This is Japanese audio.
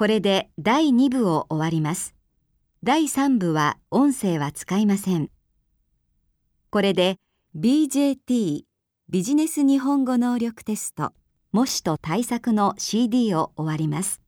これで第2部を終わります。第3部は音声は使いません。これで BJT ビジネス日本語能力テスト模試と対策の CD を終わります。